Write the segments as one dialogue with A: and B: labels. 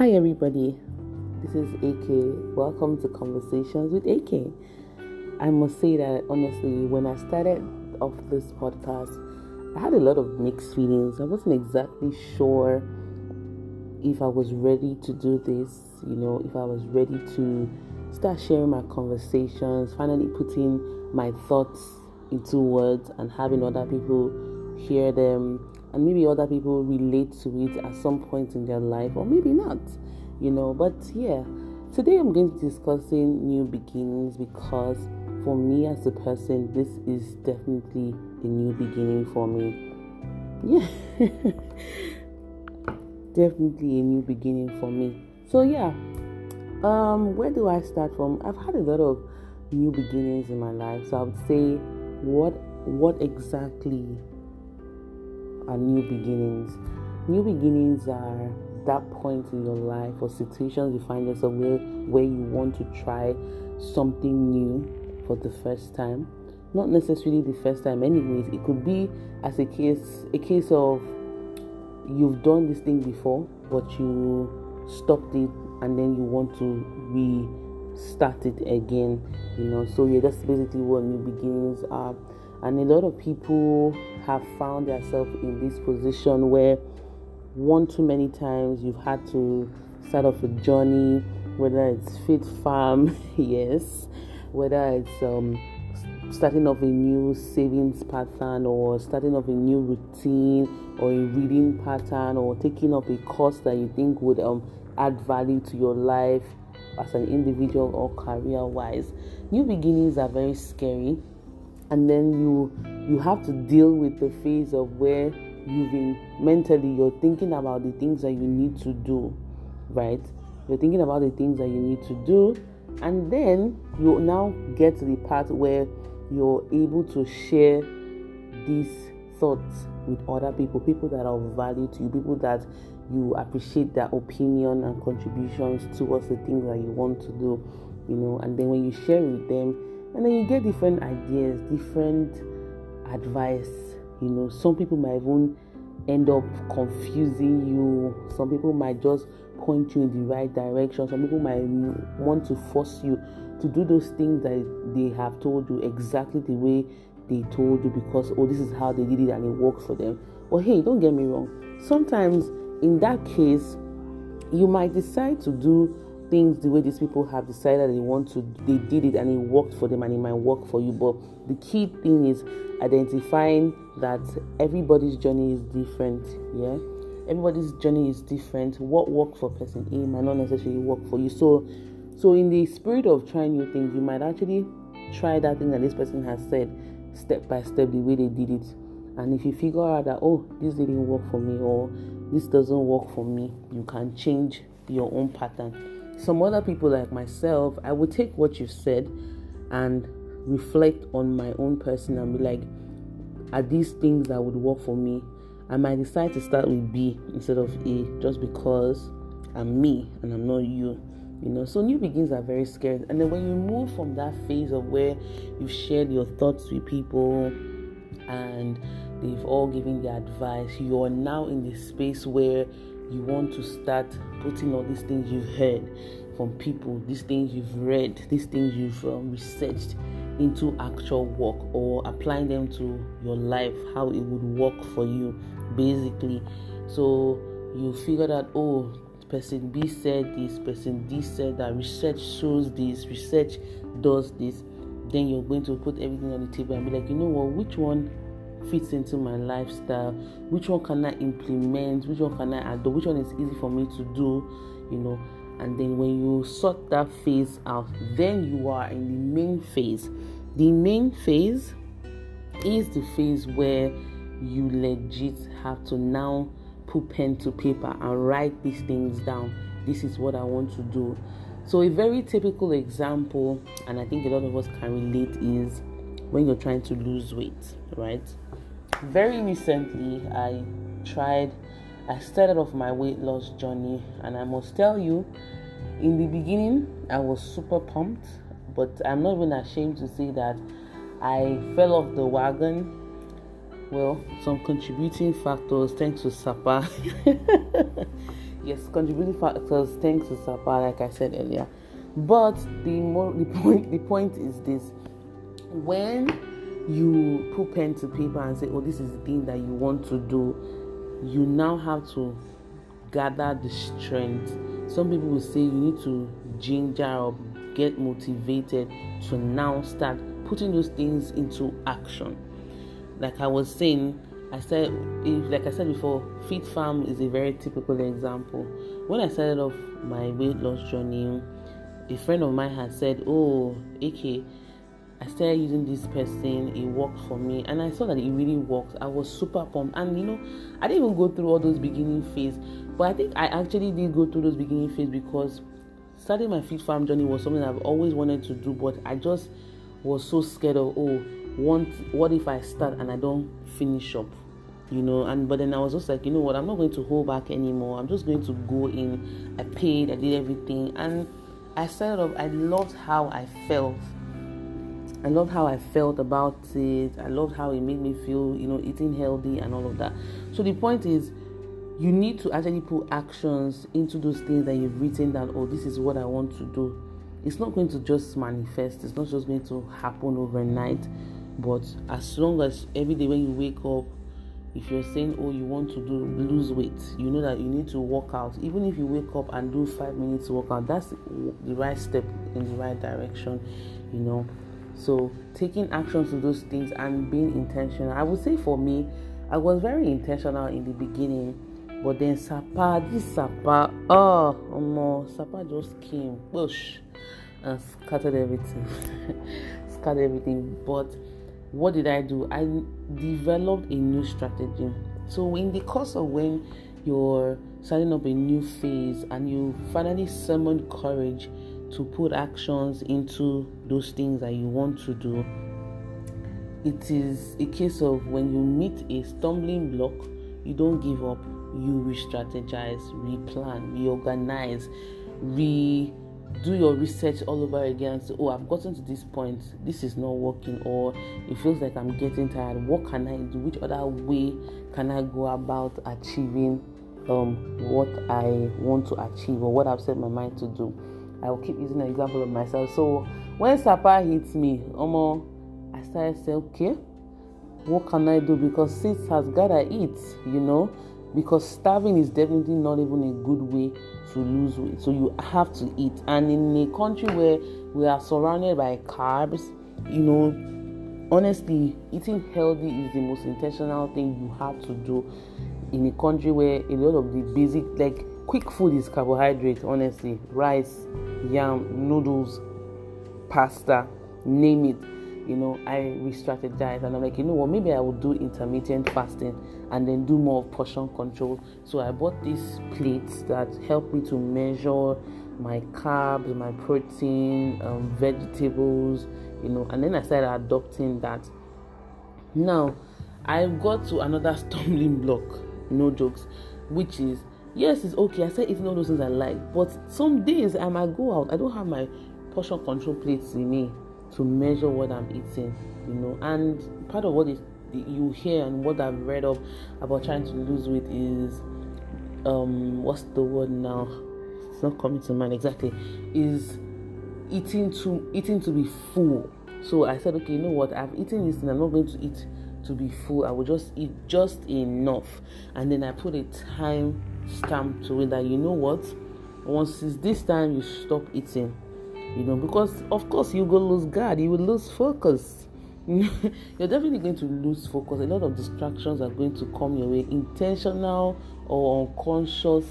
A: Hi, everybody. This is AK. Welcome to Conversations with AK. I must say that honestly, when I started off this podcast, I had a lot of mixed feelings. I wasn't exactly sure if I was ready to do this, you know, if I was ready to start sharing my conversations, finally putting my thoughts into words and having other people hear them and maybe other people relate to it at some point in their life or maybe not you know. But yeah today i'm going to be discussing new beginnings because for me as a person this is definitely a new beginning for me. Yeah. Definitely a new beginning for me. So yeah um where do i start from? I've had a lot of new beginnings in my life. So i would say what what exactly are new beginnings. New beginnings are that point in your life or situations you find yourself where, where you want to try something new for the first time. Not necessarily the first time, anyways. It could be as a case a case of you've done this thing before, but you stopped it and then you want to restart it again. You know, so yeah, that's basically what new beginnings are. And a lot of people have found themselves in this position where one too many times you've had to start off a journey, whether it's fit farm, yes, whether it's um, starting off a new savings pattern or starting off a new routine or a reading pattern or taking up a course that you think would um, add value to your life as an individual or career wise. New beginnings are very scary and then you you have to deal with the phase of where you've been mentally you're thinking about the things that you need to do right? You're thinking about the things that you need to do and then you now get to the part where you're able to share these thoughts with other people people that are of value to you people that you appreciate their opinion and contributions towards the things that you want to do you know? And then when you share with them and then you get different ideas, different advice. You know, some people might even end up confusing you, some people might just point you in the right direction, some people might want to force you to do those things that they have told you exactly the way they told you because oh this is how they did it and it worked for them. Well hey, don't get me wrong. Sometimes in that case you might decide to do things the way these people have decided they want to they did it and it worked for them and it might work for you but the key thing is identifying that everybody's journey is different yeah? Everybody's journey is different. What worked for person a might not necessarily work for you. So so in the spirit of trying new things you might actually try that thing that this person has said step by step the way they did it. And if you figure out that oh this didn't work for me or this doesn't work for me you can change your own pattern some other people like myself, I would take what you said and reflect on my own person and be like, are these things that would work for me? I might decide to start with B instead of A just because I'm me and I'm not you. You know, so new beginnings are very scary. And then when you move from that phase of where you've shared your thoughts with people and they've all given their advice, you are now in the space where you want to start putting all these things you've heard from people, these things you've read, these things you've um, researched into actual work or applying them to your life, how it would work for you, basically. So you figure out, oh, person B said this, person D said that, research shows this, research does this. Then you're going to put everything on the table and be like, you know what, which one fits into my lifestyle? Which one can i implement? Which one can i adopt? Which one is easy for me to do you know? And then when you sort that phase out then you are in the main phase. The main phase is the phase where you legit have to now put pen to paper and write these things down. This is what i want to do. So a very typical example and i think a lot of us can relate is when you're trying to lose weight right? Very recently i tried i started off my weight loss journey and i must tell you in the beginning i was super pumped but i'm not even ashamed to say that i fell off the wagon. Well some contributing factors thanks to sapa. Yes, contributing factors thanks to Sapa, like I said earlier. But the more the point the point is this when you put pen to paper and say, Oh, this is the thing that you want to do, you now have to gather the strength. Some people will say you need to ginger up, get motivated to now start putting those things into action. Like I was saying, I said, like I said before, Fit Farm is a very typical example. When I started off my weight loss journey, a friend of mine had said, "Oh, AK, I started using this person. It worked for me, and I saw that it really worked. I was super pumped, and you know, I didn't even go through all those beginning phase, but I think I actually did go through those beginning phase because starting my Fit Farm journey was something I've always wanted to do, but I just was so scared of oh, want what if I start and I don't finish up you know and but then i was just like you know what i'm not going to hold back anymore i'm just going to go in i paid i did everything and I started off, I loved how I felt. I loved how I felt about it. I loved how it made me feel, you know, eating healthy and all of that. So the point is, you need to actually put actions into those things that you've written down. Oh, this is what I want to do. It's not going to just manifest. It's not just going to happen overnight. But as long as every day when you wake up, if you're saying oh you want to do lose weight you know that you need to work out even if you wake up and do five minutes workout that's the right step in the right direction you know so taking action to those things and being intentional i would say for me i was very intentional in the beginning but then sapa this sapa oh um, sapa just came push and scattered everything scattered everything but what did I do? I developed a new strategy. So, in the course of when you're starting up a new phase and you finally summon courage to put actions into those things that you want to do, it is a case of when you meet a stumbling block, you don't give up, you re strategize, replan, reorganize, re do your research all over again Oh, I've gotten to this point, this is not working, or it feels like I'm getting tired. What can I do? Which other way can I go about achieving um, what I want to achieve or what I've set my mind to do? I will keep using an example of myself. So when Sapa hits me, um, I started saying, Okay, what can I do? Because sis has gotta eat, you know because starving is definitely not even a good way to lose weight. So you have to eat. And in a country where we are surrounded by carbs, you know, honestly, eating healthy is the most intentional thing you have to do in a country where a lot of the basic, like quick food is carbohydrate, honestly, rice, yam, noodles, pasta, name it you know, I re-strategize and I'm like, you know what, maybe I will do intermittent fasting and then do more portion control. So I bought these plates that help me to measure my carbs, my protein, um, vegetables, you know, and then I started adopting that. Now, I got to another stumbling block, no jokes, which is yes, it's okay. I said eating all those things I like, but some days I might go out, I don't have my portion control plates in me to measure what I'm eating, you know. And part of what is you hear and what I've read of about trying to lose weight is um what's the word now? It's not coming to mind exactly. Is eating to eating to be full. So I said, okay, you know what? I've eaten this and I'm not going to eat to be full. I will just eat just enough. And then I put a time stamp to it that you know what? Once it's this time you stop eating you know, because of course you will lose guard you will lose focus. You're definitely going to lose focus. A lot of distractions are going to come your way, intentional or unconscious.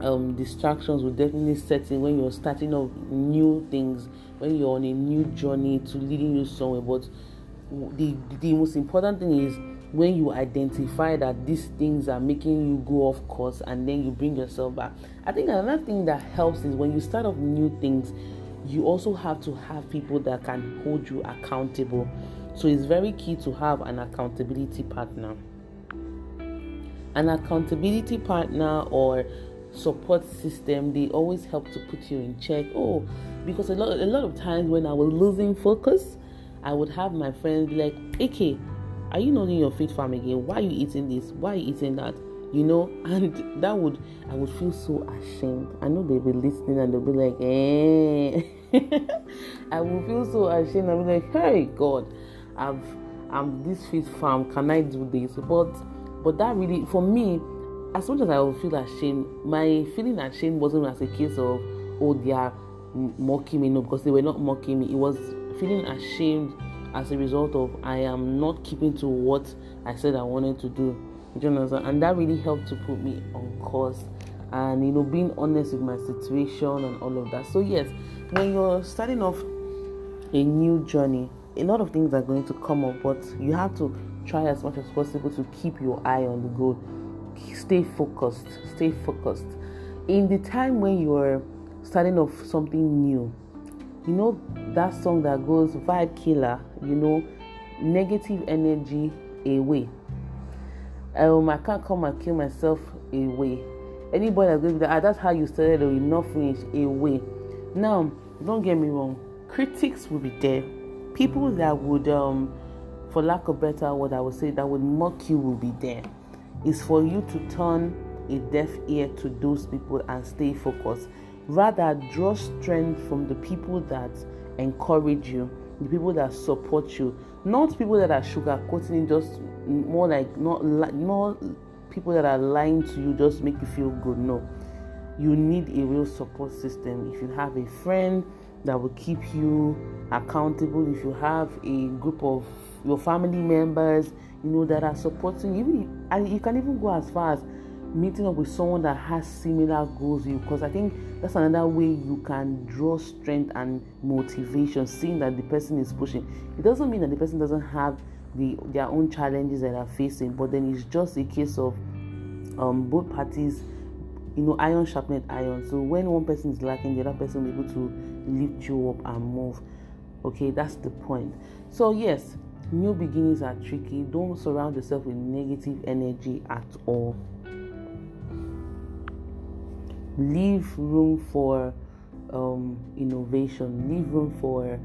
A: Um, distractions will definitely set in when you're starting off new things, when you're on a new journey to leading you somewhere. But the the most important thing is when you identify that these things are making you go off course and then you bring yourself back. I think another thing that helps is when you start off new things, you also have to have people that can hold you accountable. So it's very key to have an accountability partner. An accountability partner or support system, they always help to put you in check. Oh, because a lot a lot of times when I was losing focus, I would have my friends like, AK, are you not in your Fit Farm again? Why are you eating this? Why are you eating that? you know, and that would I would feel so ashamed. I know they'll be listening and they'll be like, eh. I will feel so ashamed. I'll be like, hey God, I've I'm this fit farm. Can I do this? But but that really for me, as much as I will feel ashamed, my feeling ashamed wasn't as a case of oh they are mocking me. No, because they were not mocking me. It was feeling ashamed as a result of I am not keeping to what I said I wanted to do. You understand? And that really helped to put me on course and you know being honest with my situation and all of that. So yes, when you're starting off a new journey, a lot of things are going to come up, but you have to try as much as possible to keep your eye on the goal. Stay focused. Stay focused. In the time when you're starting off something new, you know that song that goes vibe killer, you know, negative energy away. Um, I can't come and kill myself away. Anybody that's going to that, ah, that's how you started or you not finished away. Now, don't get me wrong, critics will be there. People that would um for lack of better word I would say that would mock you will be there. It's for you to turn a deaf ear to those people and stay focused. Rather, draw strength from the people that encourage you, the people that support you, not people that are sugarcoating, just more like not like more people that are lying to you just make you feel good. No, you need a real support system. If you have a friend that will keep you accountable, if you have a group of your family members, you know, that are supporting you, and you can even go as far as meeting up with someone that has similar goals you because i think that's another way you can draw strength and motivation seeing that the person is pushing. It doesn't mean that the person doesn't have the their own challenges that are facing but then it's just a case of um, both parties you know iron sharpened iron. So when one person is lacking the other person will be able to lift you up and move. Okay that's the point. So yes new beginnings are tricky. Don't surround yourself with negative energy at all leave room for um, innovation, leave room for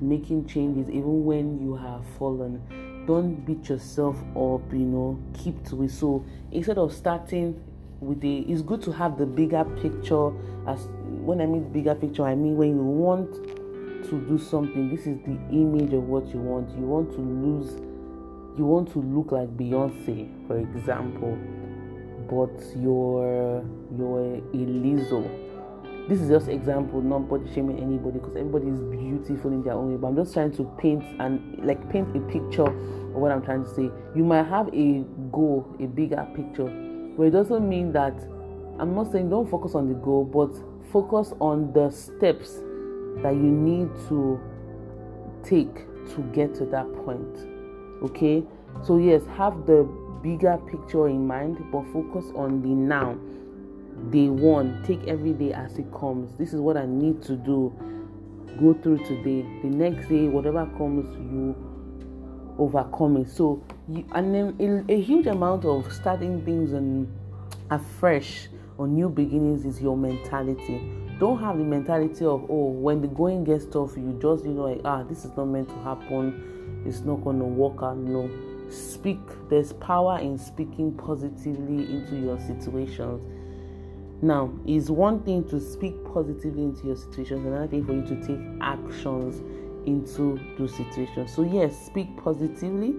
A: making changes even when you have fallen. Don't beat yourself up, you know, keep to it. So instead of starting with the, it's good to have the bigger picture. As when I mean bigger picture, I mean when you want to do something, this is the image of what you want. You want to lose, you want to look like Beyonce, for example but you're you're a Lizzo. This is just example, not body shaming anybody because everybody is beautiful in their own way. But I'm just trying to paint and like paint a picture of what I'm trying to say. You might have a goal, a bigger picture, but it doesn't mean that I'm not saying don't focus on the goal, but focus on the steps that you need to take to get to that point. Okay? So yes, have the bigger picture in mind, but focus on the now. Day one, take every day as it comes. This is what I need to do. Go through today. The next day, whatever comes, you overcome it. So, you, and then a, a huge amount of starting things and afresh or new beginnings is your mentality. Don't have the mentality of oh, when the going gets tough, you just you know like ah, this is not meant to happen. It's not gonna work out. No speak there's power in speaking positively into your situations. Now is one thing to speak positively into your situations another thing for you to take actions into those situations. So yes speak positively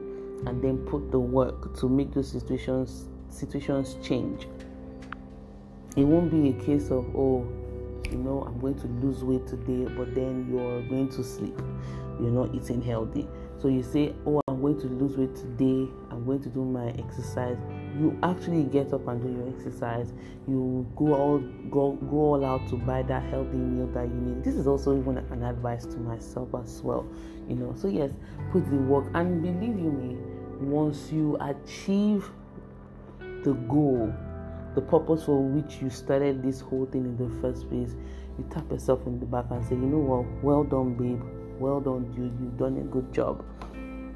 A: and then put the work to make those situations situations change. It won't be a case of oh you know i'm going to lose weight today but then you're going to sleep. You're not eating healthy so you say oh I'm going to lose weight today, I'm going to do my exercise. You actually get up and do your exercise. You go all go go all out to buy that healthy meal that you need. This is also even an advice to myself as well. You know, so yes, put the work and believe you me, once you achieve the goal, the purpose for which you started this whole thing in the first place, you tap yourself in the back and say, you know what, well done, babe. Well done, dude. You've done a good job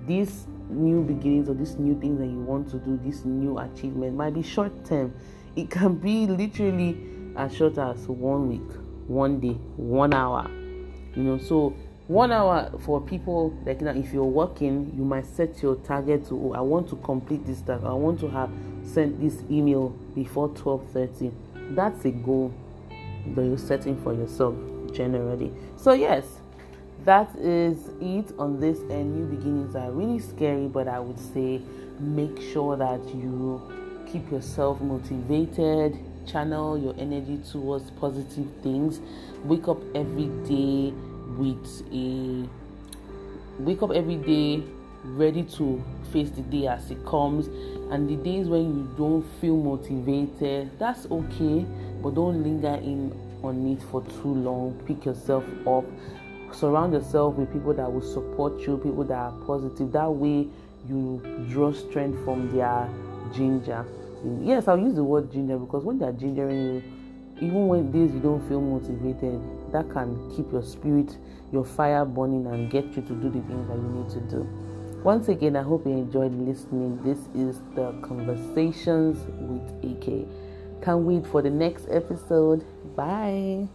A: these new beginnings or these new things that you want to do, this new achievement might be short term. It can be literally as short as one week, one day, one hour. You know, so one hour for people like now if you're working you might set your target to oh, i want to complete this task i want to have sent this email before 12.30 that's a goal that you're setting for yourself generally so yes that is it on this and new beginnings are really scary but i would say make sure that you keep yourself motivated channel your energy towards positive things. Wake up every day with a wake up every day ready to face the day as it comes. And the days when you don't feel motivated that's okay but don't linger in on it for too long. Pick yourself up surround yourself with people that will support you people that are positive that way you draw strength from their ginger yes i'll use the word ginger because when they're gingering you even when days you don't feel motivated, that can keep your spirit, your fire burning, and get you to do the things that you need to do. Once again, I hope you enjoyed listening. This is the Conversations with AK. Can't wait for the next episode. Bye.